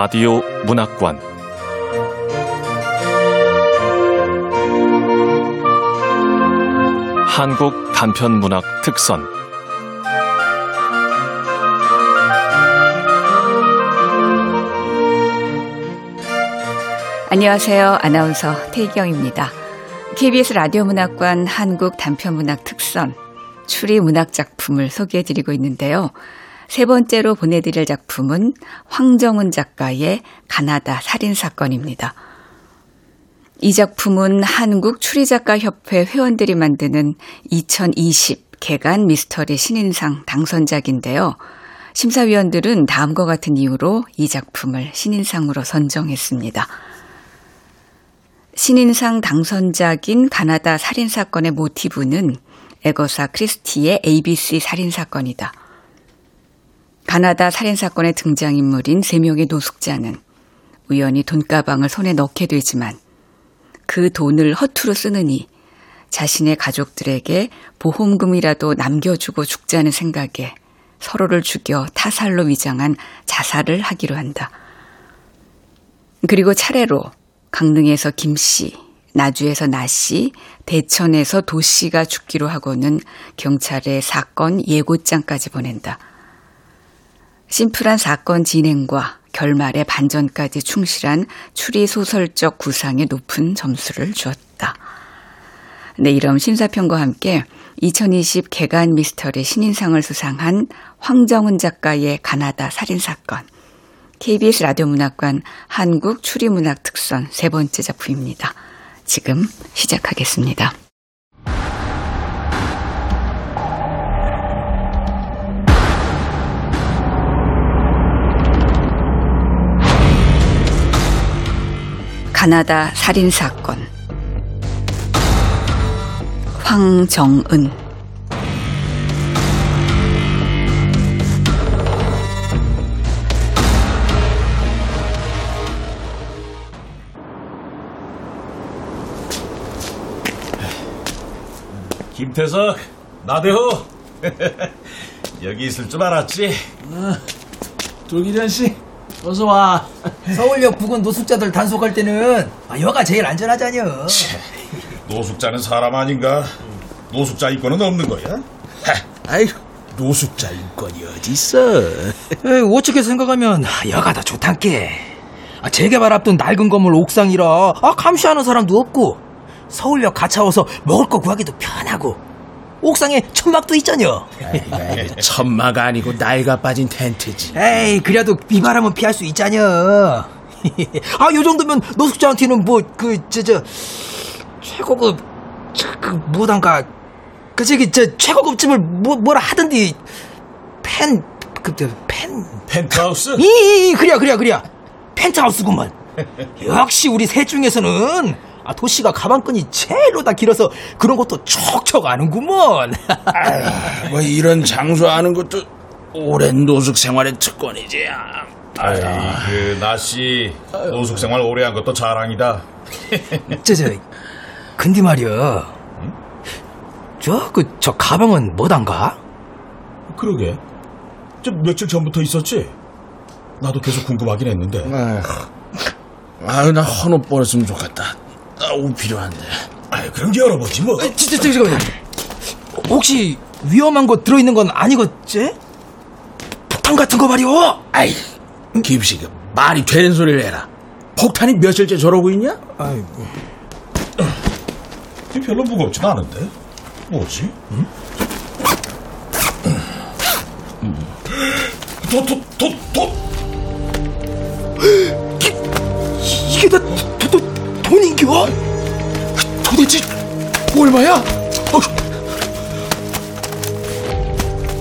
라디오 문학관 한국 단편 문학 특선 안녕하세요. 아나운서 태희경입니다. KBS 라디오 문학관 한국 단편 문학 특선 추리 문학 작품을 소개해 드리고 있는데요. 세 번째로 보내드릴 작품은 황정은 작가의 가나다 살인사건입니다. 이 작품은 한국 추리작가협회 회원들이 만드는 2020 개간 미스터리 신인상 당선작인데요. 심사위원들은 다음과 같은 이유로 이 작품을 신인상으로 선정했습니다. 신인상 당선작인 가나다 살인사건의 모티브는 에거사 크리스티의 ABC 살인사건이다. 가나다 살인사건의 등장인물인 세 명의 노숙자는 우연히 돈가방을 손에 넣게 되지만 그 돈을 허투루 쓰느니 자신의 가족들에게 보험금이라도 남겨주고 죽자는 생각에 서로를 죽여 타살로 위장한 자살을 하기로 한다. 그리고 차례로 강릉에서 김 씨, 나주에서 나 씨, 대천에서 도 씨가 죽기로 하고는 경찰에 사건 예고장까지 보낸다. 심플한 사건 진행과 결말의 반전까지 충실한 추리 소설적 구상에 높은 점수를 주었다. 네, 이런 심사평과 함께 2020 개간 미스터리 신인상을 수상한 황정은 작가의 가나다 살인사건, KBS 라디오 문학관 한국 추리문학 특선 세 번째 작품입니다. 지금 시작하겠습니다. 가나다 살인사건 황정은 김태석, 나대호. 여기 있을 줄 알았지? 조기련 씨, 어서 와. 서울역 부근 노숙자들 단속할 때는 아, 여가 제일 안전하잖여. 노숙자는 사람 아닌가? 노숙자 인권은 없는 거야? 아이, 노숙자 인권이 어딨어? 에이, 어떻게 생각하면 아, 여가 더 좋단께. 아, 재개발 앞둔 낡은 건물 옥상이라 아, 감시하는 사람도 없고 서울역 가차워서 먹을 거 구하기도 편하고 옥상에 천막도 있잖여. 천마가 아니고 나이가 빠진 텐트지. 에이 그래도 비바람은 피할 수 있잖여. 아, 요 정도면 노숙자한테는 뭐 그 저 저 최고급 저, 그 뭐단가 그 저기 저 최고급집을 뭐 뭐라 하던디 펜그펜 펜트하우스? 이, 이 그래야 그래야 그래야 펜트하우스구먼 역시 우리 셋 중에서는 아 도시가 가방끈이 제일로 다 길어서 그런 것도 척척 아는구먼 뭐 이런 장소 아는 것도 오랜 노숙 생활의 특권이지. 아이, 그, 나씨, 노숙 생활 오래 한 것도 자랑이다. 저저 근데 말이야 저그 저 가방은 뭐단가 그러게. 저 며칠 전부터 있었지? 나도 계속 궁금하긴 했는데. 아유, 나 헌옷 버렸으면 좋겠다. 나옷 필요한데. 아이, 그럼 열어보지 뭐. 진짜 잠깐만 혹시 위험한 거 들어있는 건 아니겠지 폭탄 같은 거 말이오 아이, 김씨가 말이 되는 소리를 해라. 폭탄이 며칠째 저러고 있냐? 이게 별로 무겁진 않은데? 뭐지? 응? 도, 도, 도, 도! 이게 다 도, 도, 돈인겨? 도대체 얼마야?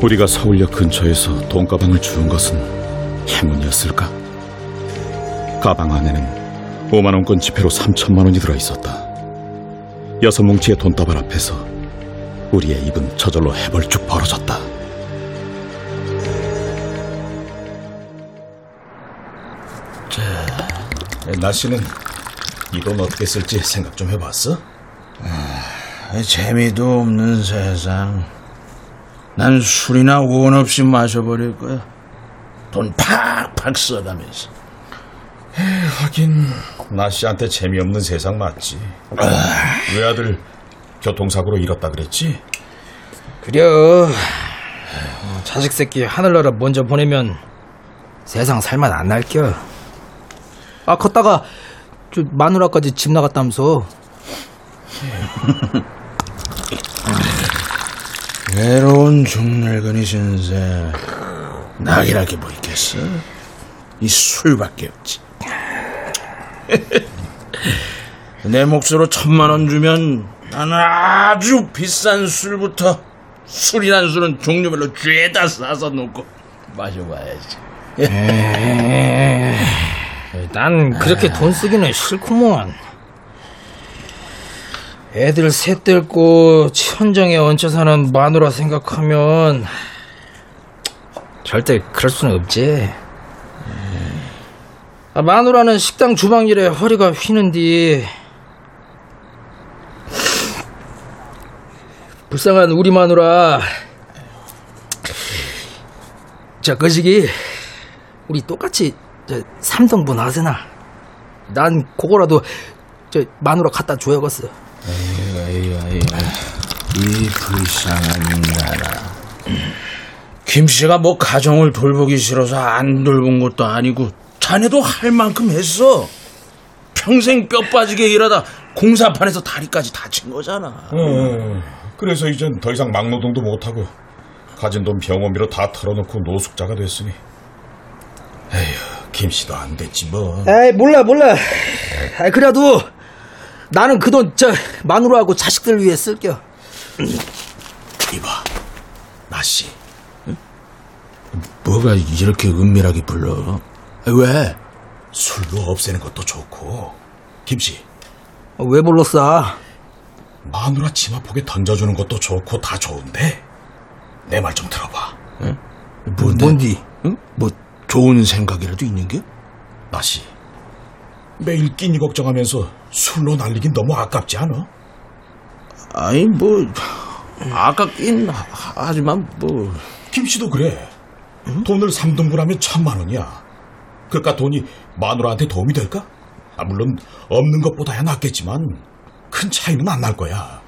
우리가 서울역 근처에서 돈 가방을 주운 것은 행운이었을까? 가방 안에는 5만 원권 지폐로 3천만 원이 들어 있었다. 여섯 뭉치의 돈다발 앞에서 우리의 입은 저절로 해벌쭉 벌어졌다. 나 씨는 이 돈 어떻게 쓸지 생각 좀 해봤어? 재미도 없는 세상. 난 술이나 원 없이 마셔버릴 거야. 돈 팍팍 써가면서. 하긴 나 씨한테 재미없는 세상 맞지. 외아들 교통사고로 잃었다 그랬지? 그려. 어, 자식 새끼 하늘나라 먼저 보내면 세상 살만 안 날겨. 아, 컸다가 저 마누라까지 집 나갔다면서. 외로운 중늙은이 신세 낙이라게 뭐 있겠어? 이 술밖에 없지. 내 몫으로 천만 원 주면 나는 아주 비싼 술부터 술이란 술은 종류별로 죄다 싸서 놓고 마셔봐야지. 난 그렇게 돈 쓰기는 싫구먼. 애들 셋 데리고 천정에 얹혀 사는 마누라 생각하면 절대 그럴 수는 없지. 아, 마누라는 식당 주방 일에 허리가 휘는디 불쌍한 우리 마누라 저 거시기 우리 똑같이 저 삼등분 하세나 난 그거라도 저 마누라 갖다 줘야겠어 아이고, 아이고. 이 불쌍한 나라. 김 씨가 뭐 가정을 돌보기 싫어서 안 돌본 것도 아니고 자네도 할 만큼 했어. 평생 뼈 빠지게 일하다 공사판에서 다리까지 다친 거잖아. 어, 그래서 이젠 더 이상 막노동도 못하고 가진 돈 병원비로 다 털어놓고 노숙자가 됐으니 에휴 김씨도 안 됐지 뭐. 에이 몰라 몰라. 아 그래도 나는 그 돈 저 마누라하고 자식들 위해 쓸겨 이봐 나씨. 뭐가 이렇게 은밀하게 불러? 왜? 술로 없애는 것도 좋고. 김씨. 어, 왜 불렀어? 마누라 치마 폭에 던져주는 것도 좋고 다 좋은데? 내 말 좀 들어봐. 뭔데? 뭔디? 응? 뭐 좋은 생각이라도 있는 게? 나씨. 매일 끼니 걱정하면서 술로 날리긴 너무 아깝지 않아? 아니 뭐 아깝긴 하- 하지만 뭐. 김씨도 그래. 돈을 3등분 하면 천만 원이야. 그깟 돈이 마누라한테 도움이 될까? 아, 물론 없는 것보다야 낫겠지만 큰 차이는 안 날 거야.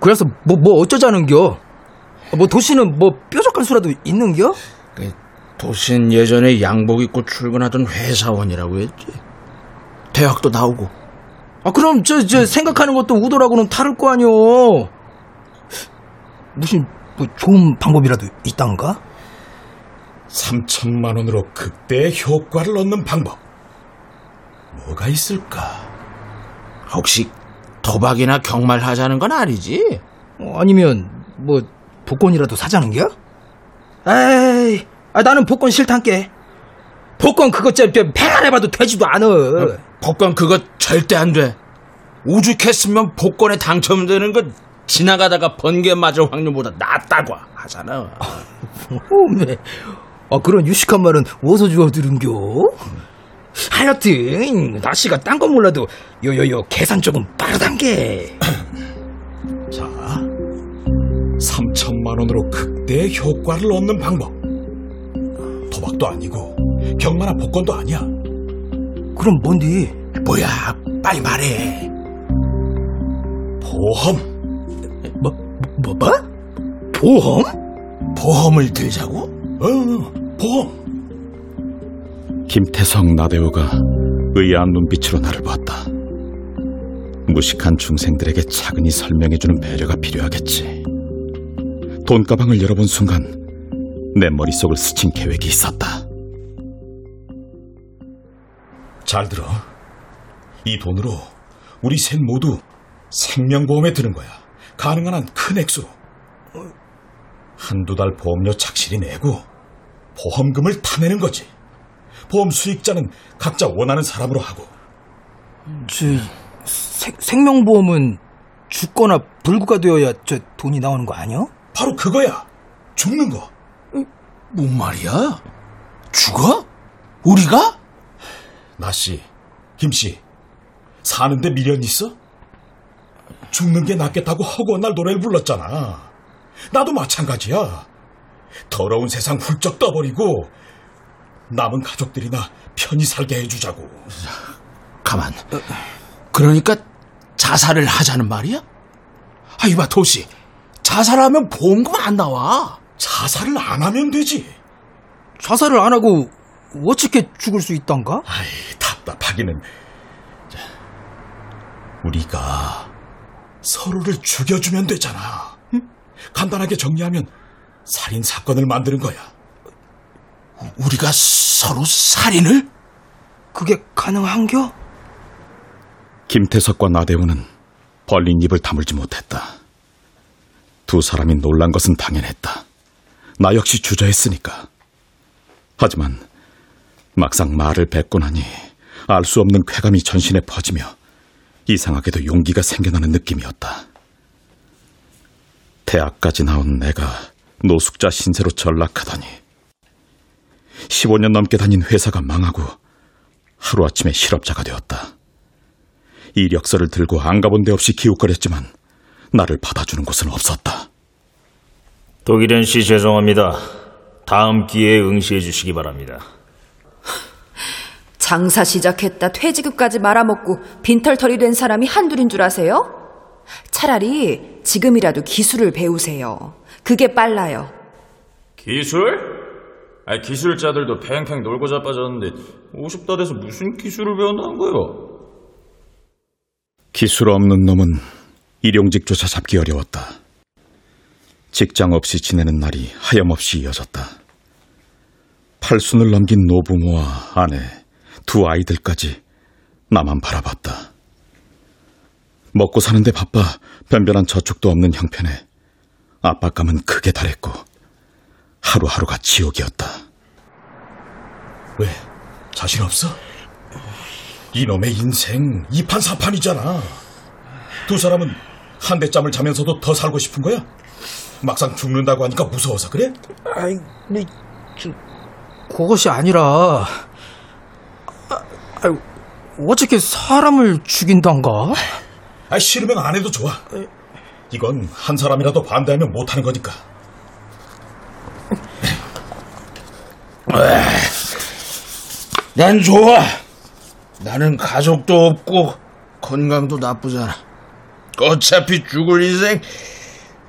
그래서 뭐 뭐 어쩌자는겨? 뭐 도시는 뭐 뾰족한 수라도 있는겨? 그 도신 예전에 양복 입고 출근하던 회사원이라고 했지. 대학도 나오고. 아 그럼 저 저 생각하는 것도 우도라고는 다를 거 아니오 무슨 뭐 좋은 방법이라도 있단가 3천만 원으로 극대의 효과를 얻는 방법 뭐가 있을까? 혹시 도박이나 경말하자는 건 아니지? 어, 아니면 뭐 복권이라도 사자는 겨? 에이, 아, 나는 복권 싫단께. 복권 그거 저, 저 팽안해봐도 되지도 않아. 복권 그거 절대 안 돼. 오죽했으면 복권에 당첨되는 건 지나가다가 번개 맞을 확률보다 낫다고 하잖아. 어메. 아, 그런 유식한 말은 어디서 주워 들은겨? 하여튼 날씨가 딴 건 몰라도 요요요 계산 조금 빠르단 게. 자 3천만 원으로 극대의 효과를 얻는 방법 도박도 아니고 경마나 복권도 아니야 그럼 뭔디? 뭐야, 빨리 말해. 보험 뭐, 뭐, 뭐? 보험? 보험을 들자고? 어 보험 김태성 나대호가 의아한 눈빛으로 나를 봤다. 무식한 중생들에게 차근히 설명해주는 배려가 필요하겠지. 돈가방을 열어본 순간 내 머릿속을 스친 계획이 있었다. 잘 들어. 이 돈으로 우리 셋 모두 생명보험에 드는 거야. 가능한 한 큰 액수로. 한두 달 보험료 착실히 내고 보험금을 타내는 거지. 보험 수익자는 각자 원하는 사람으로 하고. 저 생, 생명보험은 죽거나 불구가 되어야 저 돈이 나오는 거 아니야? 바로 그거야. 죽는 거 뭔 말이야? 죽어? 우리가? 나씨, 김씨, 사는데 미련 있어? 죽는 게 낫겠다고 허구한 날 노래를 불렀잖아. 나도 마찬가지야. 더러운 세상 훌쩍 떠버리고 남은 가족들이나 편히 살게 해주자고. 가만. 그러니까 자살을 하자는 말이야? 아, 이봐, 도시. 자살하면 보험금 안 나와. 자살을 안 하면 되지. 자살을 안 하고 어떻게 죽을 수 있단가? 아이, 답답하기는. 자, 우리가 서로를 죽여주면 되잖아. 응? 간단하게 정리하면 살인 사건을 만드는 거야. 우리가 서로 살인을? 그게 가능한겨? 김태석과 나대우는 벌린 입을 다물지 못했다. 두 사람이 놀란 것은 당연했다. 나 역시 주저했으니까. 하지만 막상 말을 뱉고 나니 알 수 없는 쾌감이 전신에 퍼지며 이상하게도 용기가 생겨나는 느낌이었다. 대학까지 나온 내가 노숙자 신세로 전락하다니. 15년 넘게 다닌 회사가 망하고 하루아침에 실업자가 되었다. 이력서를 들고 안 가본 데 없이 기웃거렸지만 나를 받아주는 곳은 없었다. 독일현 씨 죄송합니다. 다음 기회에 응시해 주시기 바랍니다. 장사 시작했다 퇴직금까지 말아먹고 빈털털이 된 사람이 한둘인 줄 아세요? 차라리 지금이라도 기술을 배우세요. 그게 빨라요. 기술? 아 기술자들도 팽팽 놀고 자빠졌는데 50다 돼서 무슨 기술을 배운다는 거요? 기술 없는 놈은 일용직조차 잡기 어려웠다. 직장 없이 지내는 날이 하염없이 이어졌다. 팔순을 넘긴 노부모와 아내, 두 아이들까지 나만 바라봤다. 먹고 사는데 바빠 변변한 저축도 없는 형편에 압박감은 크게 달했고 하루하루가 지옥이었다. 왜? 자신 없어? 이놈의 인생 이판사판이잖아. 두 사람은 한 대 짬을 자면서도 더 살고 싶은 거야? 막상 죽는다고 하니까 무서워서 그래? 아이, 네, 저, 그것이 아니라, 아, 아, 어떻게 사람을 죽인단가? 아, 싫으면 안 해도 좋아. 이건 한 사람이라도 반대하면 못하는 거니까. 난 좋아. 나는 가족도 없고 건강도 나쁘잖아. 어차피 죽을 인생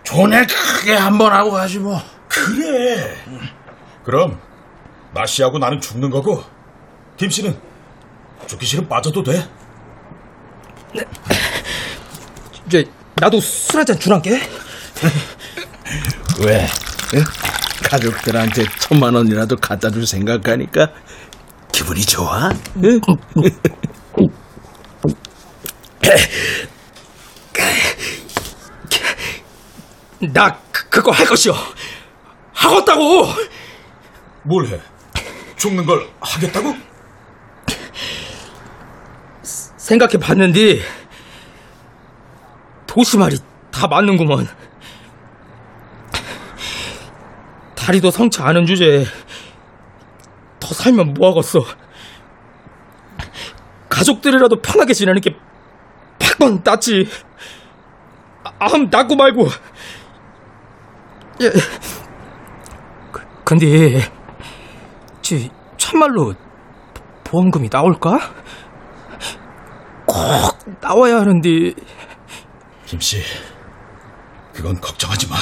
존에 크게 한번 하고 가지 뭐. 그래. 그럼 나 씨하고 나는 죽는 거고 김 씨는 죽기 싫으면 빠져도 돼. 이제, 나도 술 한잔 주란게. 왜? 응? 가족들한테 천만 원이라도 갖다 줄 생각하니까 기분이 좋아? 응? 나, 그, 그거 할 것이오. 하겠다고! 뭘 해? 죽는 걸 하겠다고? 생각해 봤는데, 도시 말이 다 맞는구먼. 다리도 성치 않은 주제에 더 살면 뭐하겠어. 가족들이라도 편하게 지내는 게 낫지. 아, 암 낳고 말고. 예. 그- 근데, 지, 참말로 보험금이 나올까? 꼭 나와야 하는데, 김 씨, 그건 걱정하지 마.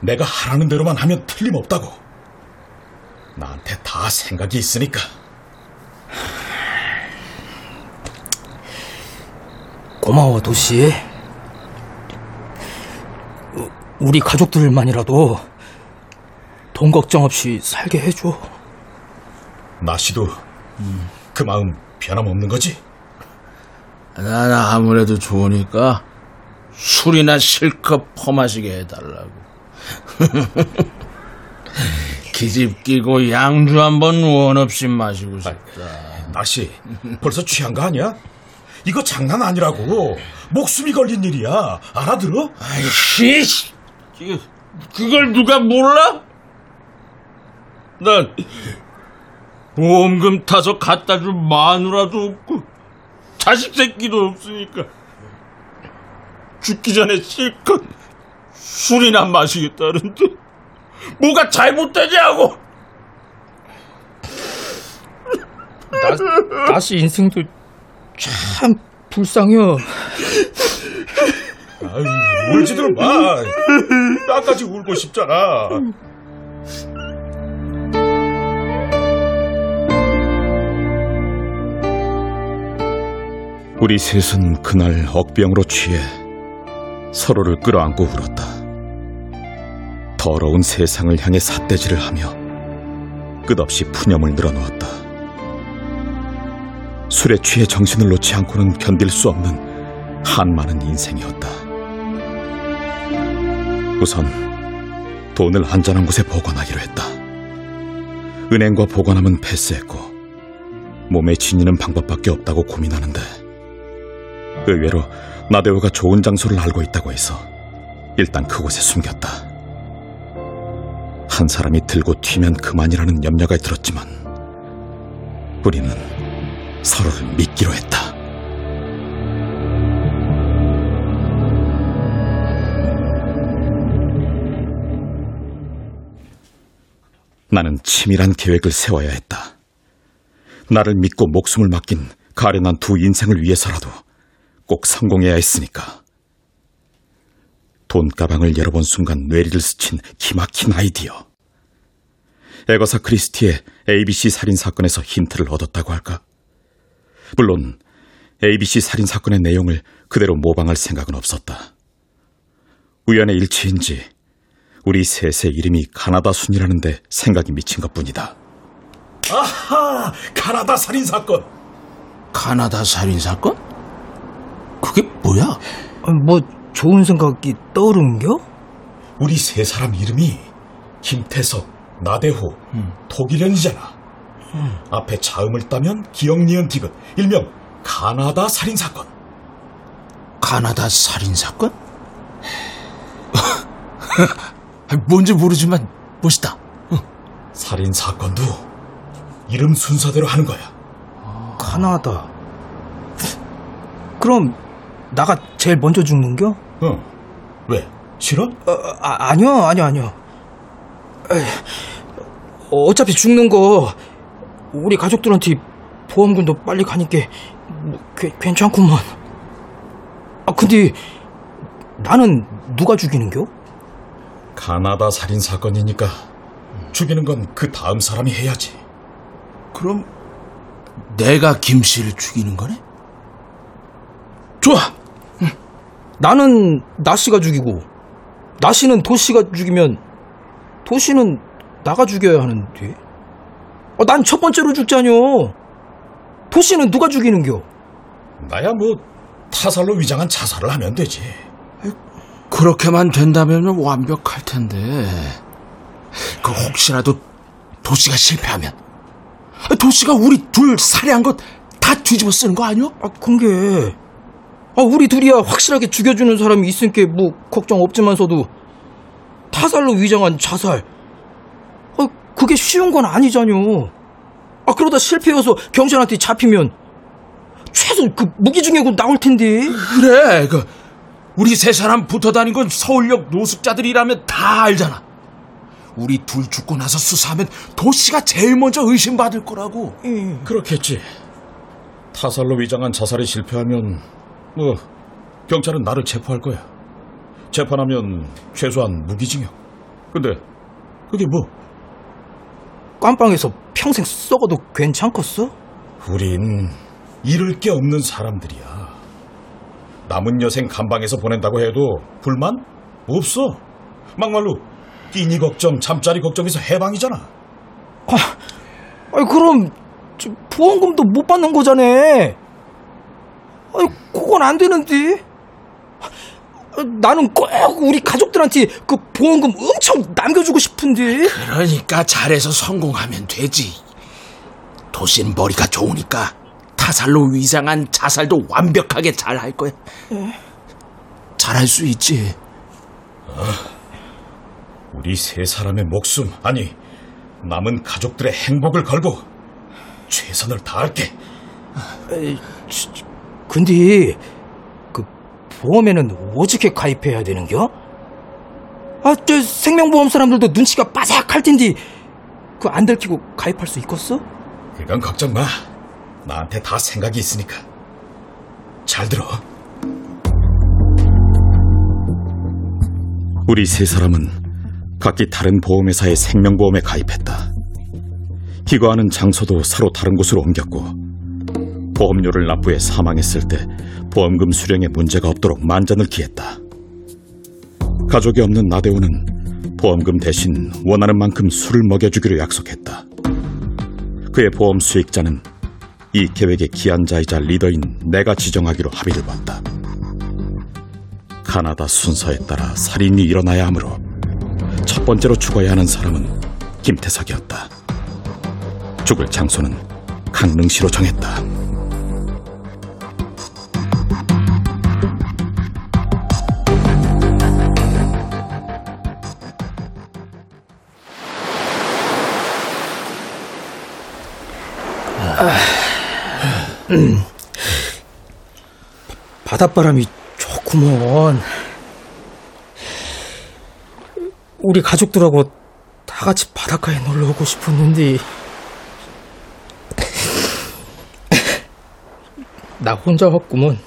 내가 하라는 대로만 하면 틀림없다고. 나한테 다 생각이 있으니까. 고마워, 도시. 우- 우리 가족들만이라도 돈 걱정 없이 살게 해줘. 나 씨도 그 마음 변함없는 거지? 난 아무래도 좋으니까 술이나 실컷 퍼마시게 해달라고. 기집 끼고 양주 한번 원 없이 마시고 싶다. 나 씨, 벌써 취한 거 아니야? 이거 장난 아니라고. 목숨이 걸린 일이야. 알아들어? 아이씨, 그걸 누가 몰라? 난 보험금 타서 갖다 줄 마누라도 없고 자식 새끼도 없으니까 죽기 전에 실컷 술이나 마시겠다는데 뭐가 잘못되냐고 나, 나씨 인생도 참 불쌍해요. 아유, 울지들 마. 나까지 울고 싶잖아. 우리 셋은 그날 억병으로 취해 서로를 끌어안고 울었다. 더러운 세상을 향해 삿대질을 하며 끝없이 푸념을 늘어놓았다. 술에 취해 정신을 놓지 않고는 견딜 수 없는 한많은 인생이었다. 우선 돈을 안전한 곳에 보관하기로 했다. 은행과 보관함은 패스했고 몸에 지니는 방법밖에 없다고 고민하는데 의외로 나대호가 좋은 장소를 알고 있다고 해서 일단 그곳에 숨겼다. 한 사람이 들고 튀면 그만이라는 염려가 들었지만 우리는 서로를 믿기로 했다. 나는 치밀한 계획을 세워야 했다. 나를 믿고 목숨을 맡긴 가련한 두 인생을 위해서라도 꼭 성공해야 했으니까. 돈 가방을 열어본 순간 뇌리를 스친 기막힌 아이디어. 에거사 크리스티의 ABC 살인 사건에서 힌트를 얻었다고 할까? 물론 ABC 살인 사건의 내용을 그대로 모방할 생각은 없었다. 우연의 일치인지 우리 셋의 이름이 가나다 순이라는데 생각이 미친 것 뿐이다. 아하, 가나다 살인 사건. 카나다 살인 사건? 그게 뭐야? 아, 뭐 좋은 생각이 떠오르는겨? 우리 세 사람 이름이 김태석, 나대호, 토기련이잖아. 앞에 자음을 따면 기억 니은 디귿, 일명 가나다 살인 사건. 카나다 살인 사건? 뭔지 모르지만 멋있다. 살인 사건도 이름 순서대로 하는 거야. 가나다. 그럼 나가 제일 먼저 죽는겨? 어. 왜? 싫어? 어, 아, 아니요, 아니요, 아니요. 에이, 어차피 죽는 거 우리 가족들한테 보험금도 빨리 가니까 뭐, 괜- 괜찮구만. 아, 근데 나는 누가 죽이는겨? 가나다 살인 사건이니까 죽이는 건 그 다음 사람이 해야지. 그럼 내가 김 씨를 죽이는 거네? 좋아. 나는 나 씨가 죽이고 나 씨는 도 씨가 죽이면 도 씨는 나가 죽여야 하는데 어, 난 첫 번째로 죽자뇨 도 씨는 누가 죽이는겨 나야 뭐 타살로 위장한 자살을 하면 되지. 그렇게만 된다면 완벽할 텐데. 그 혹시라도 도시가 실패하면 도시가 우리 둘 살해한 것 다 뒤집어 쓰는 거 아니야? 아 그게 아, 우리 둘이야 확실하게 죽여주는 사람이 있으니까 뭐 걱정 없지만서도 타살로 위장한 자살 아, 그게 쉬운 건 아니잖요 아 그러다 실패해서 경찰한테 잡히면 최소 그 무기징역은 나올 텐데 그래. 그 우리 세 사람 붙어 다닌 건 서울역 노숙자들이라면 다 알잖아. 우리 둘 죽고 나서 수사하면 도시가 제일 먼저 의심받을 거라고. 그렇겠지. 타살로 위장한 자살이 실패하면 뭐 경찰은 나를 체포할 거야. 재판하면 최소한 무기징역. 근데 그게 뭐? 깜빵에서 평생 썩어도 괜찮겠어? 우린 잃을 게 없는 사람들이야. 남은 여생 감방에서 보낸다고 해도 불만 없어. 막말로 끼니 걱정, 잠자리 걱정에서 해방이잖아. 아이 그럼 저 보험금도 못 받는 거잖아. 아이 그건 안 되는데. 아, 나는 꼭 우리 가족들한테 그 보험금 엄청 남겨주고 싶은데. 그러니까 잘해서 성공하면 되지. 도시는 머리가 좋으니까 타살로 위장한 자살도 완벽하게 잘 할 거야. 잘할 수 있지. 우리 세 사람의 목숨, 아니 남은 가족들의 행복을 걸고 최선을 다할게. 근데 그 보험에는 어떻게 가입해야 되는겨? 아, 저 생명보험 사람들도 눈치가 빠삭할 텐데 그 안 들키고 가입할 수 있겠어? 그건 걱정 마. 나한테 다 생각이 있으니까. 잘 들어. 우리 세 사람은 각기 다른 보험회사의 생명보험에 가입했다. 기거하는 장소도 서로 다른 곳으로 옮겼고 보험료를 납부해 사망했을 때 보험금 수령에 문제가 없도록 만전을 기했다. 가족이 없는 나대호는 보험금 대신 원하는 만큼 술을 먹여주기로 약속했다. 그의 보험 수익자는 이 계획의 기한자이자 리더인 내가 지정하기로 합의를 봤다. 가나다 순서에 따라 살인이 일어나야 하므로 첫 번째로 죽어야 하는 사람은 김태석이었다. 죽을 장소는 강릉시로 정했다. 바닷바람이 좋구먼. 우리 가족들하고 다 같이 바닷가에 놀러 오고 싶었는데 나 혼자 왔구먼.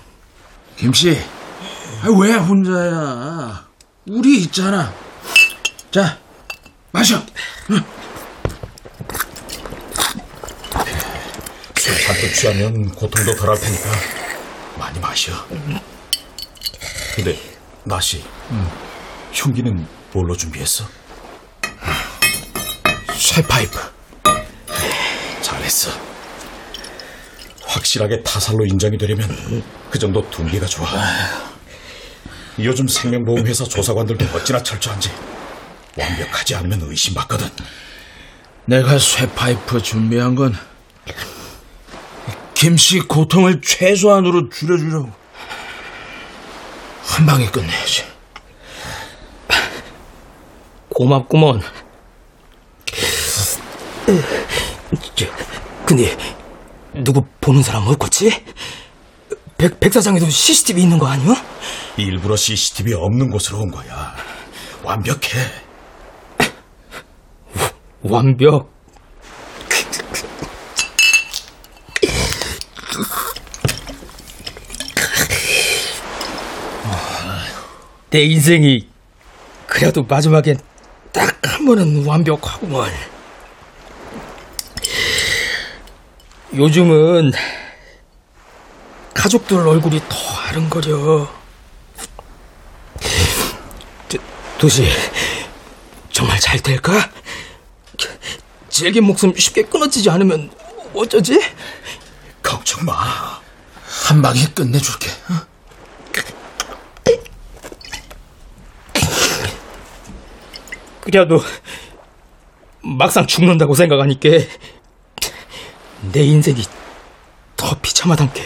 김씨, 아, 왜 혼자야? 우리 있잖아. 자, 마셔. 술 잔뜩 취하면 고통도 덜 할 테니까 많이 마셔. 근데 나시, 흉기는 뭘로 준비했어? 쇠파이프. 잘했어. 확실하게 타살로 인정이 되려면 그 정도 둔기가 좋아. 요즘 생명보험회사 조사관들도 어찌나 철저한지 완벽하지 않으면 의심받거든. 내가 쇠파이프 준비한 건 김씨 고통을 최소한으로 줄여주려고. 한 방에 끝내야지. 고맙구먼. 저, 근데 누구 보는 사람 없겠지? 백, 백사장에도 CCTV 있는 거 아니야? 일부러 CCTV 없는 곳으로 온 거야. 완벽해. 완벽. 내 인생이 그래도 마지막엔 딱 한 번은 완벽하구먼. 요즘은 가족들 얼굴이 더 아른거려. 도, 도시 정말 잘 될까? 질긴 목숨 쉽게 끊어지지 않으면 어쩌지? 걱정 마. 한 방에 끝내줄게. 어? 그래도 막상 죽는다고 생각하니까 내 인생이 더 비참하단 게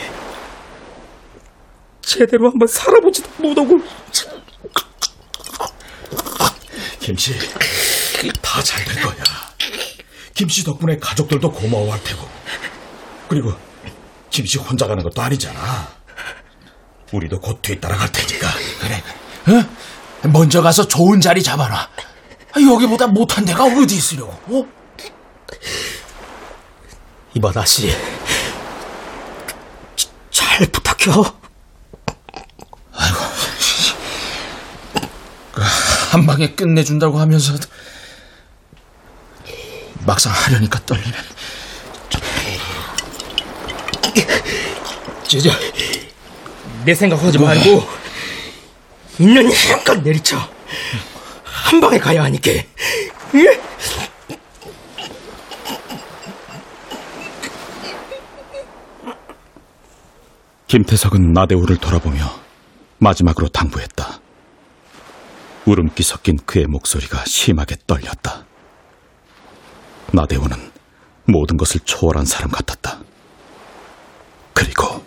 제대로 한번 살아보지도 못하고 김씨, 다 잘 될 거야. 김씨 덕분에 가족들도 고마워할 테고. 그리고 김씨 혼자 가는 것도 아니잖아. 우리도 곧 뒤따라갈 테니까. 그래. 어? 먼저 가서 좋은 자리 잡아놔. 아, 여기보다 못한 데가 어디 있으려고? 어? 이봐 다시 잘 부탁해 한 방에 끝내준다고 하면서 막상 하려니까 떨리네. 저저 내 생각하지 말고 있는 힘껏 내리쳐 한 방에 가야 하니까 예? 김태석은 나대호를 돌아보며 마지막으로 당부했다. 울음기 섞인 그의 목소리가 심하게 떨렸다. 나대호는 모든 것을 초월한 사람 같았다. 그리고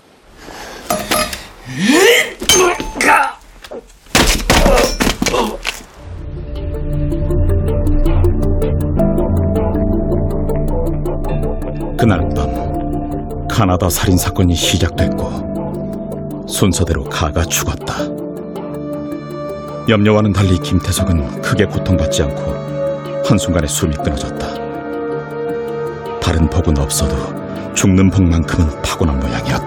그날 밤 카나다 살인 사건이 시작됐고 순서대로 가가 죽었다. 염려와는 달리 김태석은 크게 고통받지 않고 한순간에 숨이 끊어졌다. 다른 법은 없어도 죽는 복만큼은 타고난 모양이었다.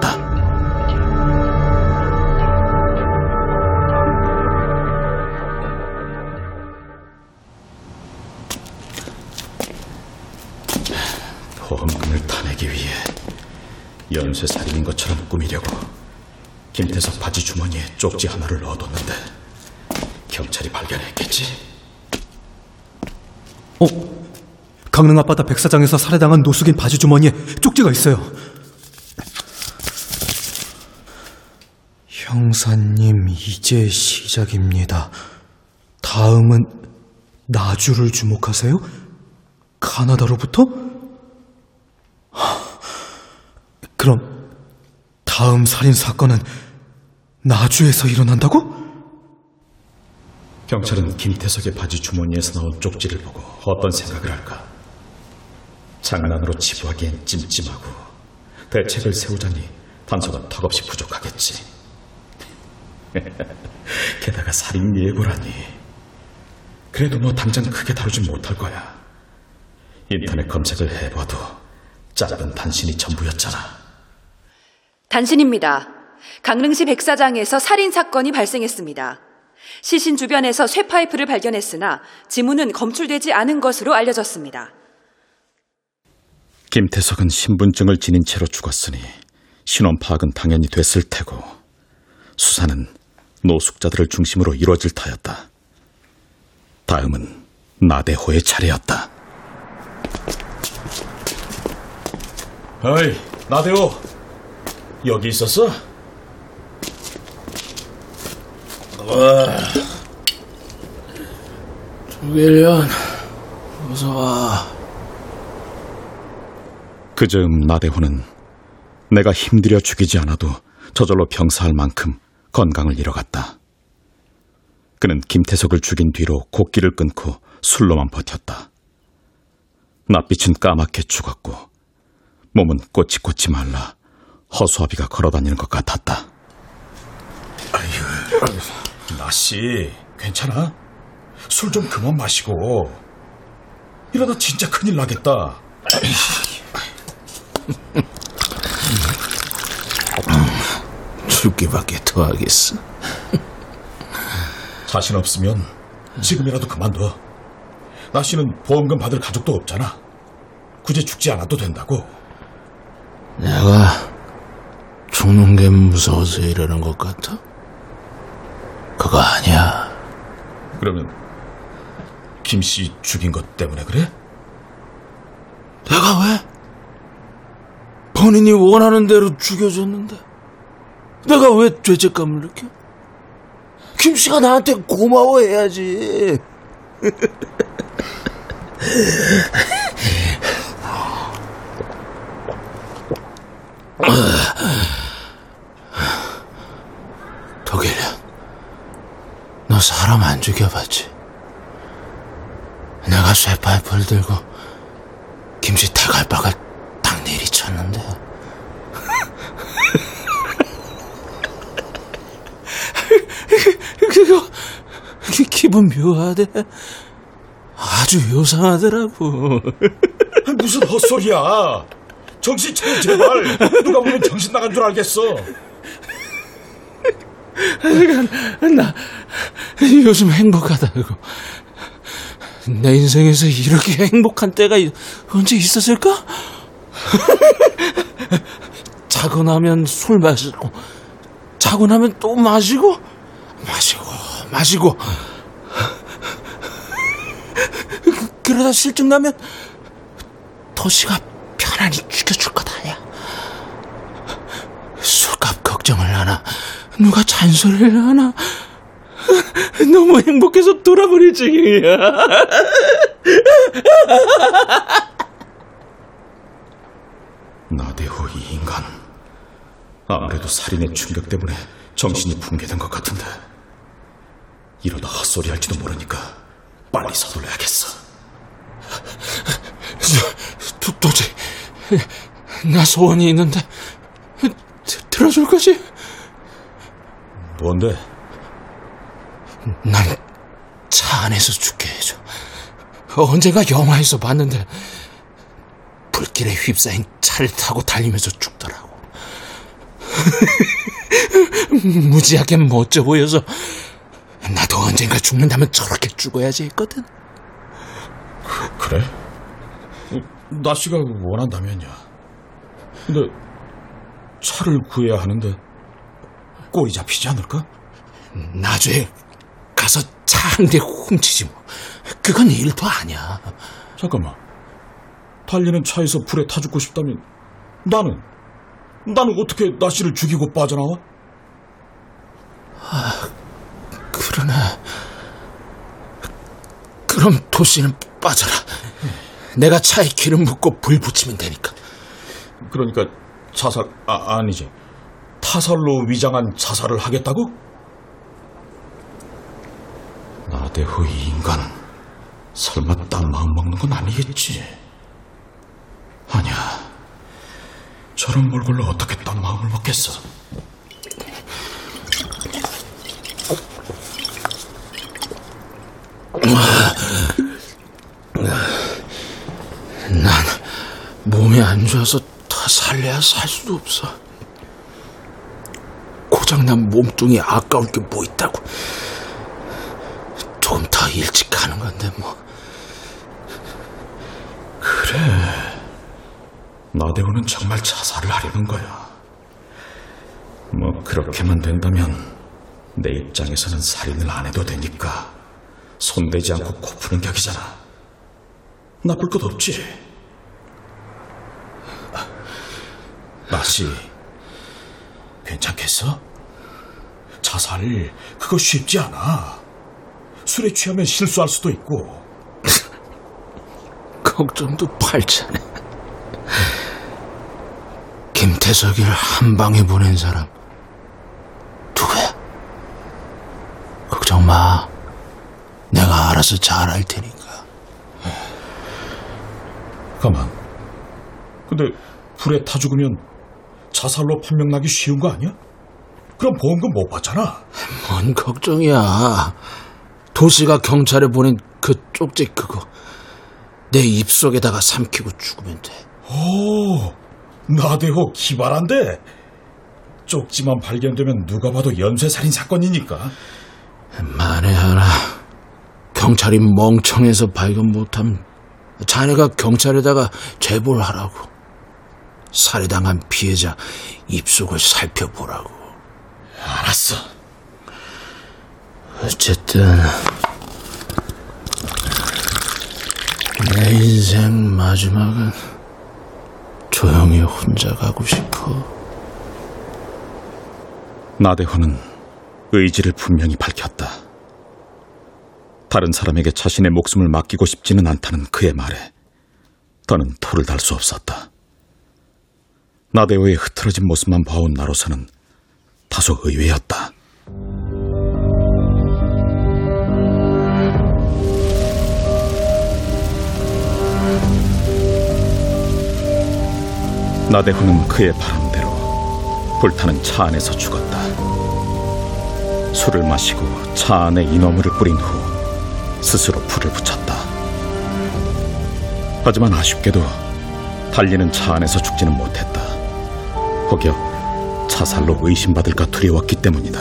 꾸미려고 김태석 바지 주머니에 쪽지 하나를 넣어뒀는데 경찰이 발견했겠지? 어? 강릉 앞바다 백사장에서 살해당한 노숙인 바지 주머니에 쪽지가 있어요. 형사님, 이제 시작입니다. 다음은 나주를 주목하세요? 카나다로부터? 하, 그럼 다음 살인 사건은 나주에서 일어난다고? 경찰은 김태석의 바지 주머니에서 나온 쪽지를 보고 어떤 생각을 할까? 장난으로 치부하기엔 찜찜하고 대책을 세우자니 단서가 턱없이 부족하겠지. 게다가 살인 예고라니. 그래도 뭐 당장 크게 다루진 못할 거야. 인터넷 검색을 해봐도 짧은 단신이 전부였잖아. 단신입니다. 강릉시 백사장에서 살인 사건이 발생했습니다. 시신 주변에서 쇠파이프를 발견했으나 지문은 검출되지 않은 것으로 알려졌습니다. 김태석은 신분증을 지닌 채로 죽었으니 신원 파악은 당연히 됐을 테고 수사는 노숙자들을 중심으로 이루어질 터였다. 다음은 나대호의 차례였다. 어이, 나대호. 여기 있었어? 조계련, 어서 와. 그즈음 나대호는 내가 힘들여 죽이지 않아도 저절로 병사할 만큼 건강을 잃어갔다. 그는 김태석을 죽인 뒤로 곡기를 끊고 술로만 버텼다. 낯빛은 까맣게 죽었고 몸은 꼬치꼬치 말라 허수아비가 걸어다니는 것 같았다. 나씨, 괜찮아? 술 좀 그만 마시고. 이러다 진짜 큰일 나겠다. 죽기밖에 더 하겠어. 자신 없으면 지금이라도 그만둬. 나 씨는 보험금 받을 가족도 없잖아. 굳이 죽지 않아도 된다고. 내가 죽는 게 무서워서 이러는 것 같아? 그거 아니야. 그러면 김 씨 죽인 것 때문에 그래? 내가 왜? 본인이 원하는 대로 죽여줬는데 내가 왜 죄책감을 느껴? 김 씨가 나한테 고마워해야지. 독일이야. 너 사람 안 죽여봤지? 내가 쇠파이프를 들고 김씨 태갈박을 딱 내리쳤는데 그거 기- 기분 묘하대 아주 요상하더라고 무슨 헛소리야. 정신 차려 제발. 누가 보면 정신 나간 줄 알겠어. 나 요즘 행복하다고. 내 인생에서 이렇게 행복한 때가 이- 언제 있었을까? 자고 나면 술 마시고 자고 나면 또 마시고 마시고 마시고. 그- 그러다 실증 나면 도시가 편안히 죽여줄 거다 야. 술값 걱정을 하나 누가 잔소리를 하나? 너무 행복해서 돌아버릴 지경이야 나대호 이 인간. 아무래도 살인의 충격 때문에 정신이 붕괴된 것 같은데. 이러다 헛소리 할지도 모르니까 빨리 서둘러야겠어. 도, 도저히 나 소원이 있는데 드- 들어줄 거지? 뭔데? 난 차 안에서 죽게 해줘 언젠가 영화에서 봤는데 불길에 휩싸인 차를 타고 달리면서 죽더라고. 무지하게 멋져 보여서 나도 언젠가 죽는다면 저렇게 죽어야지 했거든. 그래? 나씨가 원한다면야. 근데 차를 구해야 하는데 꼴이 잡히지 않을까? 나중에 가서 차 한 대 훔치지 뭐. 그건 일도 아니야. 잠깐만. 달리는 차에서 불에 타 죽고 싶다면 나는 나는 어떻게 나씨를 죽이고 빠져나와? 그러네. 그럼 도시는 빠져라. 내가 차에 기름 붓고 불 붙이면 되니까. 그러니까 자살 아 아니지 타살로 위장한 자살을 하겠다고? 나대호 이 인간 설마 딴 마음 먹는 건 아니겠지? 아니야 저런 몰골로 어떻게 딴 마음을 먹겠어? 난 몸이 안 좋아서 더 살래야 살 수도 없어. 고장난 몸뚱이 아까울 게뭐 있다고. 조금 더 일찍 가는 건데 뭐. 나대호는 정말 자살을 하려는 거야. 뭐 그렇게만 된다면 내 입장에서는 살인을 안 해도 되니까 손대지 않고 코 푸는 격이잖아. 나쁠 것 없지. 나씨, 괜찮겠어? 자살 그거 쉽지 않아. 술에 취하면 실수할 수도 있고. 걱정도 팔자네. 김태석이를 한 방에 보낸 사람 누구야? 걱정 마. 내가 알아서 잘 할 테니까. 가만. 근데 불에 타 죽으면 자살로 판명나기 쉬운 거 아니야? 그럼 보험금 못 받잖아. 뭔 걱정이야. 도시가 경찰에 보낸 그 쪽지 그거 내 입속에다가 삼키고 죽으면 돼. 오, 나대호 기발한데. 쪽지만 발견되면 누가 봐도 연쇄살인 사건이니까. 만에 하나 경찰이 멍청해서 발견 못하면 자네가 경찰에다가 제보를 하라고. 살해당한 피해자 입속을 살펴보라고. 알았어. 어쨌든 내 인생 마지막은 조용히 혼자 가고 싶어. 나대호는 의지를 분명히 밝혔다. 다른 사람에게 자신의 목숨을 맡기고 싶지는 않다는 그의 말에 더는 토를 달 수 없었다. 나대호의 흐트러진 모습만 봐온 나로서는 다소 의외였다. 나대호는 그의 바람대로 불타는 차 안에서 죽었다. 술을 마시고 차 안에 인어물을 뿌린 후 스스로 불을 붙였다. 하지만 아쉽게도 달리는 차 안에서 죽지는 못했다. 혹여 자살로 의심받을까 두려웠기 때문이다.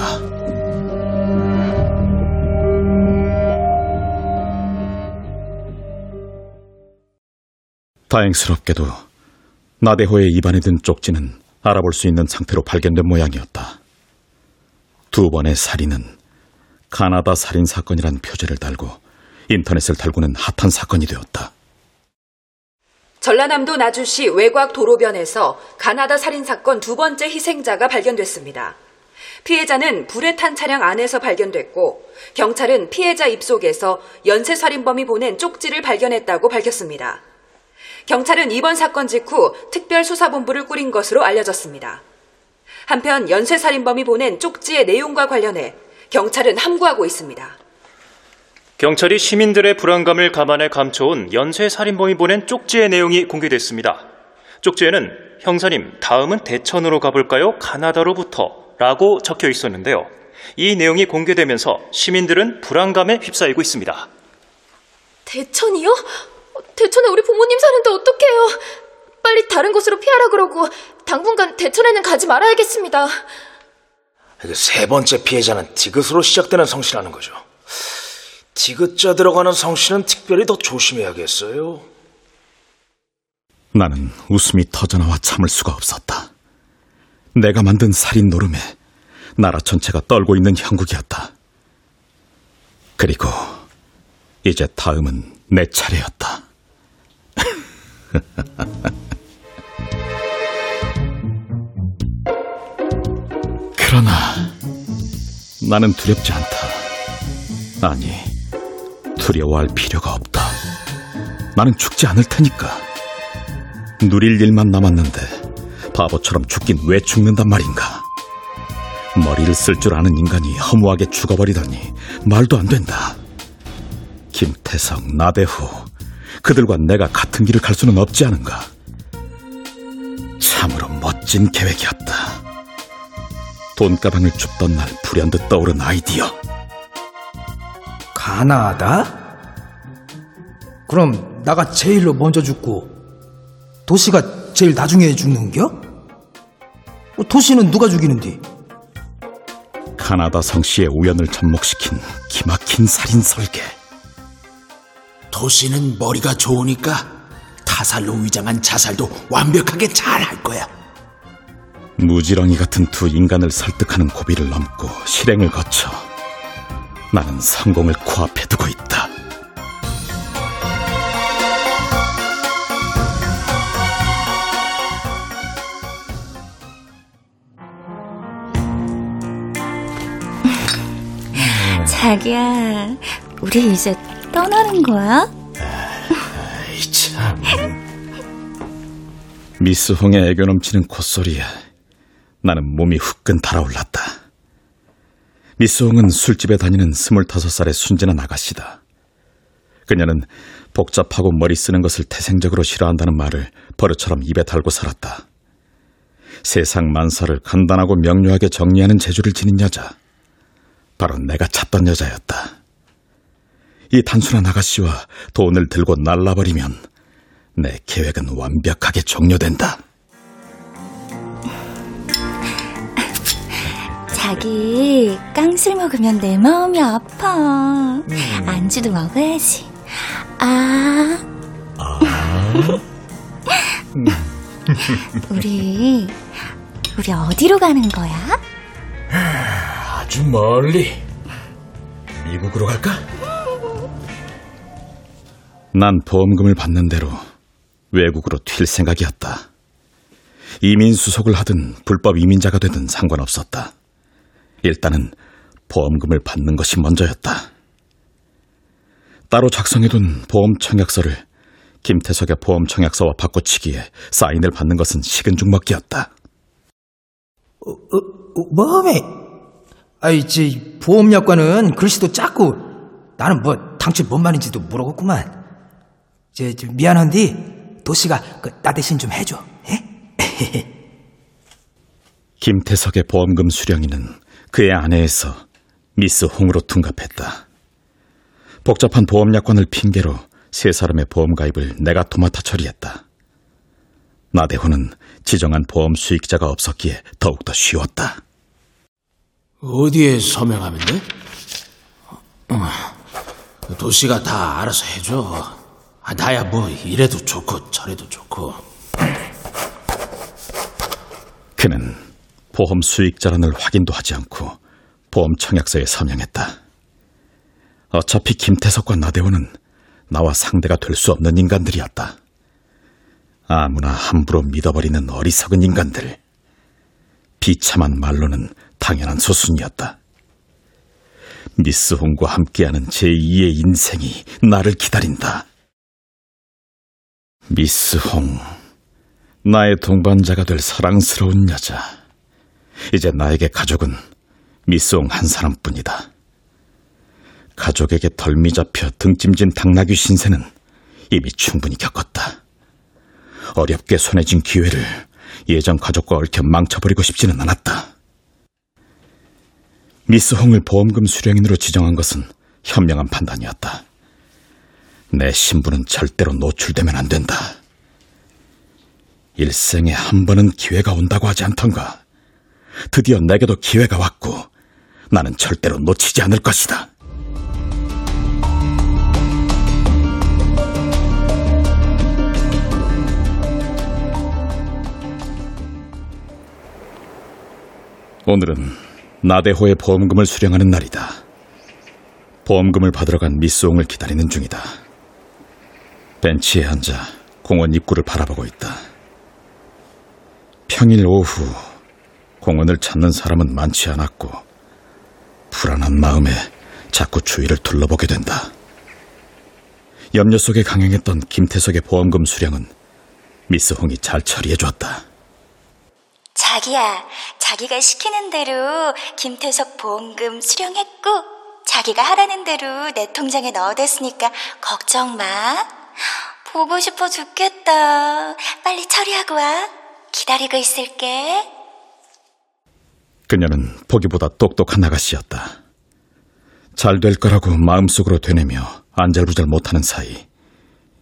다행스럽게도 나대호의 입안에 든 쪽지는 알아볼 수 있는 상태로 발견된 모양이었다. 두 번의 살인은 가나다 살인 사건이란 표제를 달고 인터넷을 달구는 핫한 사건이 되었다. 전라남도 나주시 외곽 도로변에서 가나다 살인사건 두 번째 희생자가 발견됐습니다. 피해자는 불에 탄 차량 안에서 발견됐고, 경찰은 피해자 입속에서 연쇄살인범이 보낸 쪽지를 발견했다고 밝혔습니다. 경찰은 이번 사건 직후 특별수사본부를 꾸린 것으로 알려졌습니다. 한편 연쇄살인범이 보낸 쪽지의 내용과 관련해 경찰은 함구하고 있습니다. 경찰이 시민들의 불안감을 감안해 감춰온 연쇄살인범이 보낸 쪽지의 내용이 공개됐습니다. 쪽지에는 형사님, 다음은 대천으로 가볼까요? 가나다로부터 라고 적혀 있었는데요. 이 내용이 공개되면서 시민들은 불안감에 휩싸이고 있습니다. 대천이요? 대천에 우리 부모님 사는데 어떡해요? 빨리 다른 곳으로 피하라 그러고 당분간 대천에는 가지 말아야겠습니다. 이게 세 번째 피해자는 디귿으로 시작되는 성씨라는 거죠. 디귿자 들어가는 성씨는 특별히 더 조심해야겠어요. 나는 웃음이 터져나와 참을 수가 없었다. 내가 만든 살인 노름에 나라 전체가 떨고 있는 형국이었다. 그리고 이제 다음은 내 차례였다. 그러나 나는 두렵지 않다. 아니, 두려워할 필요가 없다. 나는 죽지 않을 테니까. 누릴 일만 남았는데 바보처럼 죽긴 왜 죽는단 말인가? 머리를 쓸 줄 아는 인간이 허무하게 죽어버리다니 말도 안 된다. 김태성, 나대후 그들과 내가 같은 길을 갈 수는 없지 않은가? 참으로 멋진 계획이었다. 돈가방을 줍던 날 불현듯 떠오른 아이디어. 가나다? 그럼 나가 제일로 먼저 죽고 도시가 제일 나중에 죽는겨? 어, 도시는 누가 죽이는디? 카나다 성씨의 우연을 접목시킨 기막힌 살인 설계. 도시는 머리가 좋으니까 타살로 위장한 자살도 완벽하게 잘 할 거야. 무지렁이 같은 두 인간을 설득하는 고비를 넘고 실행을 거쳐 나는 성공을 코앞에 두고 있다. 자기야, 우리 이제 떠나는 거야? 참. 미스 홍의 애교 넘치는 콧소리에 나는 몸이 후끈 달아올랐다. 미스 홍은 술집에 다니는 스물다섯 살의 순진한 아가씨다. 그녀는 복잡하고 머리 쓰는 것을 태생적으로 싫어한다는 말을 버릇처럼 입에 달고 살았다. 세상 만사를 간단하고 명료하게 정리하는 재주를 지닌 여자. 바로 내가 찾던 여자였다. 이 단순한 아가씨와 돈을 들고 날라버리면 내 계획은 완벽하게 종료된다. 자기, 깡술 먹으면 내 마음이 아파. 안주도 먹어야지. 아. 우리, 우리 어디로 가는 거야? 아주 멀리. 미국으로 갈까? 난 보험금을 받는 대로 외국으로 튈 생각이었다. 이민 수속을 하든 불법 이민자가 되든 상관없었다. 일단은 보험금을 받는 것이 먼저였다. 따로 작성해둔 보험 청약서를 김태석의 보험 청약서와 바꿔치기에 사인을 받는 것은 식은 죽 먹기였다. 어, 뭐하매? 아이, 지 보험약관은 글씨도 작고 나는 뭐 당최 뭔 말인지도 모르겠구만. 제, 저 미안한데 도시가 그, 나 대신 좀 해줘. 예? 김태석의 보험금 수령인은 그의 아내에서 미스 홍으로 둔갑했다. 복잡한 보험 약관을 핑계로 세 사람의 보험 가입을 내가 도맡아 처리했다. 나대호는 지정한 보험 수익자가 없었기에 더욱더 쉬웠다. 어디에 서명하면 돼? 어, 도시가 다 알아서 해줘. 아, 나야 뭐 이래도 좋고 저래도 좋고. 그는 보험 수익자란을 확인도 하지 않고 보험 청약서에 서명했다. 어차피 김태석과 나대호는 나와 상대가 될 수 없는 인간들이었다. 아무나 함부로 믿어버리는 어리석은 인간들. 비참한 말로는 당연한 소순이었다. 미스 홍과 함께하는 제2의 인생이 나를 기다린다. 미스 홍, 나의 동반자가 될 사랑스러운 여자. 이제 나에게 가족은 홍한 사람뿐이다. 가족에게 덜미 잡혀 등짐진 당나귀 신세는 이미 충분히 겪었다. 어렵게 손에 쥔 기회를 예전 가족과 얽혀 망쳐버리고 싶지는 않았다. 미스 홍을 보험금 수령인으로 지정한 것은 현명한 판단이었다. 내 신분은 절대로 노출되면 안 된다. 일생에 한 번은 기회가 온다고 하지 않던가. 드디어 내게도 기회가 왔고 나는 절대로 놓치지 않을 것이다. 오늘은 나대호의 보험금을 수령하는 날이다. 보험금을 받으러 간 미스옹을 기다리는 중이다. 벤치에 앉아 공원 입구를 바라보고 있다. 평일 오후 공원을 찾는 사람은 많지 않았고 불안한 마음에 자꾸 주위를 둘러보게 된다. 염려 속에 강행했던 김태석의 보험금 수령은 미스 홍이 잘 처리해 줬다. 자기야, 자기가 시키는 대로 김태석 보험금 수령했고, 자기가 하라는 대로 내 통장에 넣어뒀으니까 걱정 마. 보고 싶어 죽겠다. 빨리 처리하고 와. 기다리고 있을게. 그녀는 보기보다 똑똑한 아가씨였다. 잘 될 거라고 마음속으로 되뇌며 안절부절 못하는 사이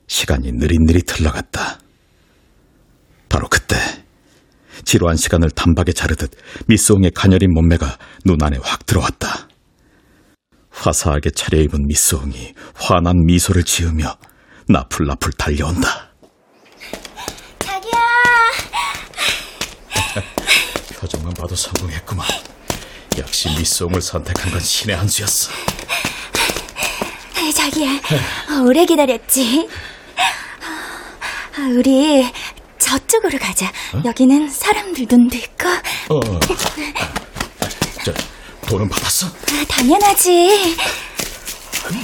시간이 느릿느릿 흘러갔다. 바로 그때 지루한 시간을 단박에 자르듯 미스홍의 가녀린 몸매가 눈 안에 확 들어왔다. 화사하게 차려입은 미스홍이 환한 미소를 지으며 나풀나풀 달려온다. 자기야! 표정만 봐도 성공했구만. 역시 미스홍을 선택한 건 신의 한 수였어. 자기야, 오래 기다렸지? 아, 우리 저쪽으로 가자. 여기는 사람들 눈도 있고. 어. 저, 돈은 받았어? 아, 당연하지.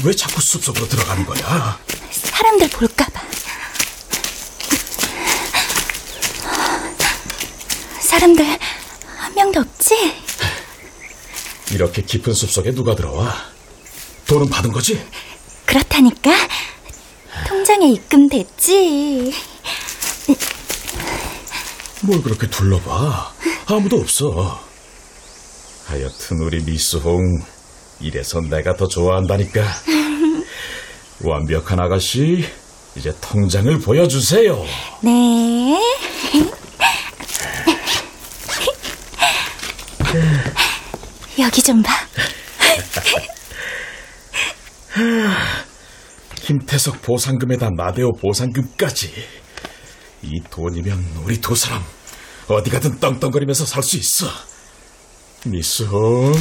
왜 자꾸 숲속으로 들어가는 거야? 사람들 볼까봐. 사람들 한 명도 없지? 이렇게 깊은 숲속에 누가 들어와? 돈은 받은 거지? 그렇다니까. 통장에 입금됐지. 뭘 그렇게 둘러봐? 아무도 없어. 하여튼 우리 미스홍 이래서 내가 더 좋아한다니까. 완벽한 아가씨, 이제 통장을 보여주세요. 네. 여기 좀 봐. 김태석 보상금에다 나대호 보상금까지. 이 돈이면 우리 두 사람 어디 가든 떵떵거리면서 살 수 있어. 미스홍.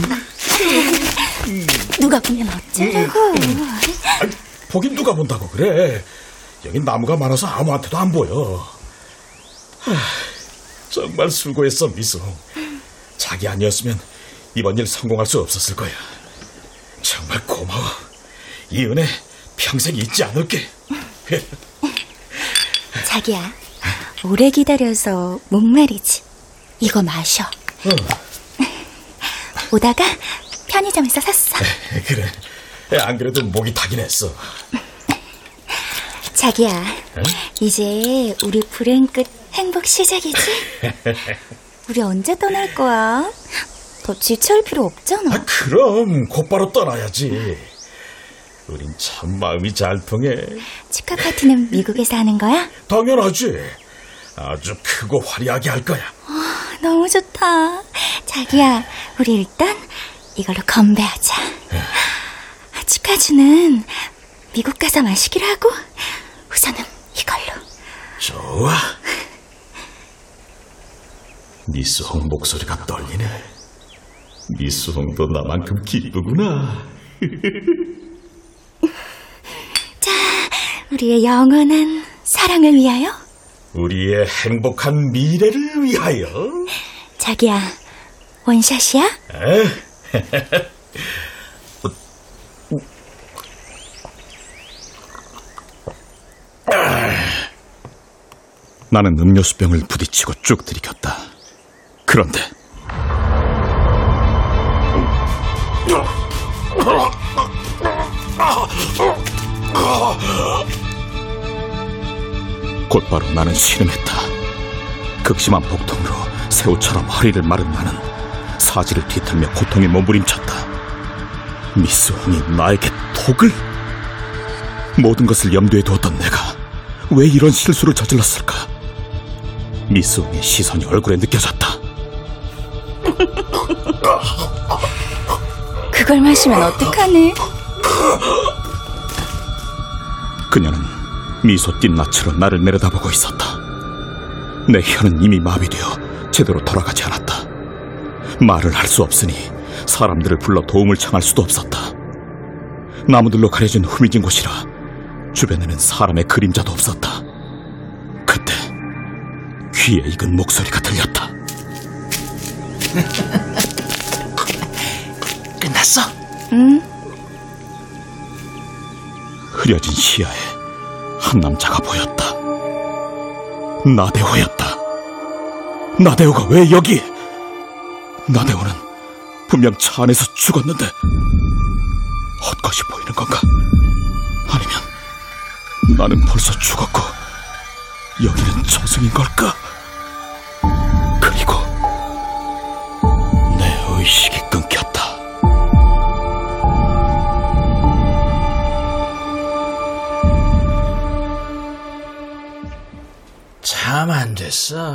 누가 보면 어쩌려고. 아니, 보긴 누가 본다고 그래. 여긴 나무가 많아서 아무한테도 안 보여. 하, 정말 수고했어, 미송. 자기 아니었으면 이번 일 성공할 수 없었을 거야. 정말 고마워. 이 은혜 평생 잊지 않을게. 자기야, 오래 기다려서 목말이지. 이거 마셔. 오다가 편의점에서 샀어. 그래. 안 그래도 목이 타긴 했어. 자기야, 이제 우리 불행 끝 행복 시작이지? 우리 언제 떠날 거야? 더 지체할 필요 없잖아. 아, 그럼 곧바로 떠나야지. 우린 참 마음이 잘 통해. 축하 파티는 미국에서 하는 거야? 당연하지. 아주 크고 화려하게 할 거야. 아, 너무 좋다. 자기야, 우리 일단 이걸로 건배하자. 아, 축하주는 미국 가서 마시기로 하고 우선은 이걸로. 좋아. 미스홍 목소리가 떨리네. 미스홍도 나만큼 기쁘구나. 자, 우리의 영원한 사랑을 위하여. 우리의 행복한 미래를 위하여. 자기야, 원샷이야? 에? 나는 음료수병을 부딪히고 쭉 들이켰다. 그런데 곧바로 나는 신음했다. 극심한 복통으로 새우처럼 허리를 마른 나는 사지를 뒤틀며 고통에 몸부림쳤다. 미스 홍이 나에게 독을? 모든 것을 염두에 두었던 내가 왜 이런 실수를 저질렀을까? 미스옹의 시선이 얼굴에 느껴졌다. 그걸 마시면 어떡하니? 그녀는 미소 띤 낯으로 나를 내려다보고 있었다. 내 혀는 이미 마비되어 제대로 돌아가지 않았다. 말을 할 수 없으니 사람들을 불러 도움을 청할 수도 없었다. 나무들로 가려진 흐미진 곳이라 주변에는 사람의 그림자도 없었다. 그때 귀에 익은 목소리가 들렸다. 끝났어? 응? 흐려진 시야에 한 남자가 보였다. 나대호였다. 나대호가 왜 여기? 나대호는 분명 차 안에서 죽었는데 헛것이 보이는 건가? 아니면 나는 벌써 죽었고 여기는 저승인 걸까? 됐어.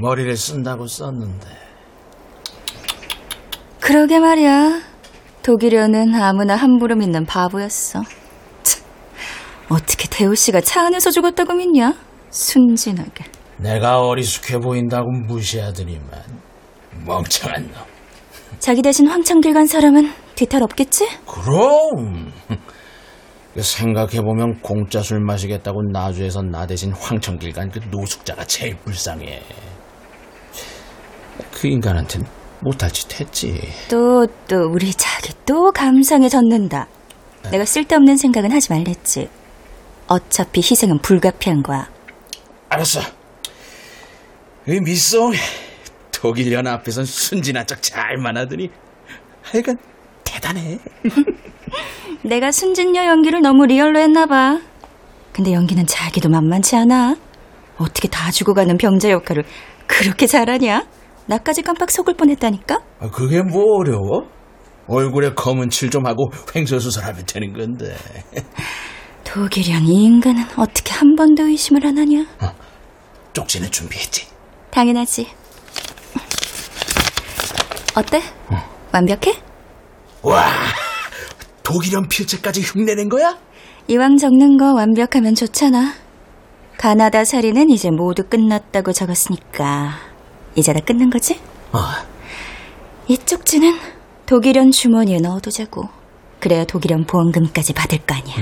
머리를 쓴다고 썼는데. 그러게 말이야. 독일여는 아무나 함부로 믿는 바보였어. 참, 어떻게 대호 씨가 차 안에서 죽었다고 믿냐? 순진하게. 내가 어리숙해 보인다고 무시하더니만 멍청한 놈. 자기 대신 황천길 간 사람은 뒤탈 없겠지? 그럼 생각해보면 공짜 술 마시겠다고 나주에서 나 대신 황천길 간 그 노숙자가 제일 불쌍해. 그 인간한텐 못할 짓 했지. 또, 또, 우리 자기 또 감상에 젖는다. 내가 쓸데없는 생각은 하지 말랬지. 어차피 희생은 불가피한 거야. 알았어. 이 미송 독일 연 앞에선 순진한 척 잘 만 하더니 하여간 대단해. 내가 순진녀 연기를 너무 리얼로 했나 봐. 근데 연기는 자기도 만만치 않아. 어떻게 다 죽어가는 병자 역할을 그렇게 잘하냐? 나까지 깜빡 속을 뻔했다니까? 아, 그게 뭐 어려워? 얼굴에 검은 칠 좀 하고 횡설수설하면 되는 건데. 독일연 이 인간은 어떻게 한 번도 의심을 안 하냐? 쪽지는 준비했지. 당연하지. 어때? 완벽해? 와, 독일연 필체까지 흉내낸 거야? 이왕 적는 거 완벽하면 좋잖아. 가나다 살인은 이제 모두 끝났다고 적었으니까 이제 다 끝난 거지? 어, 이 쪽지는 독일연 주머니에 넣어두자고. 그래야 독일연 보험금까지 받을 거 아니야.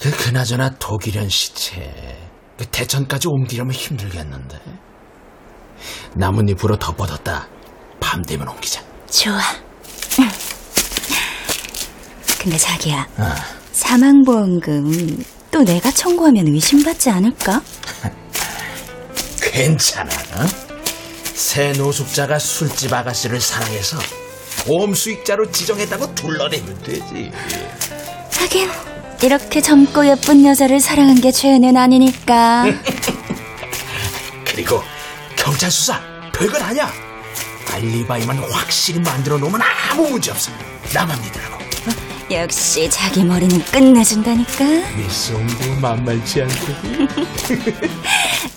그 그나저나 독일연 시체 그 대천까지 옮기려면 힘들겠는데. 나뭇잎으로 덮어뒀다. 밤 되면 옮기자. 좋아. 응. 근데 자기야, 어. 사망보험금 또 내가 청구하면 의심받지 않을까? 괜찮아. 어? 새 노숙자가 술집 아가씨를 사랑해서 보험 수익자로 지정했다고 둘러내면 되지. 하긴 이렇게 젊고 예쁜 여자를 사랑한 게 죄는 아니니까. 그리고 경찰 수사 별건 아니야. 알리바이만 확실히 만들어 놓으면 아무 문제 없어. 나만 믿으라고. 역시 자기 머리는 끝내준다니까. 미송도 만만치 않거든.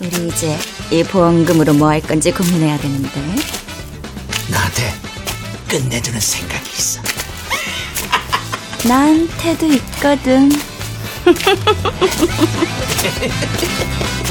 우리 이제 이 보험금으로 뭐 할 건지 고민해야 되는데. 나한테 끝내주는 생각이 있어. 나한테도 있거든.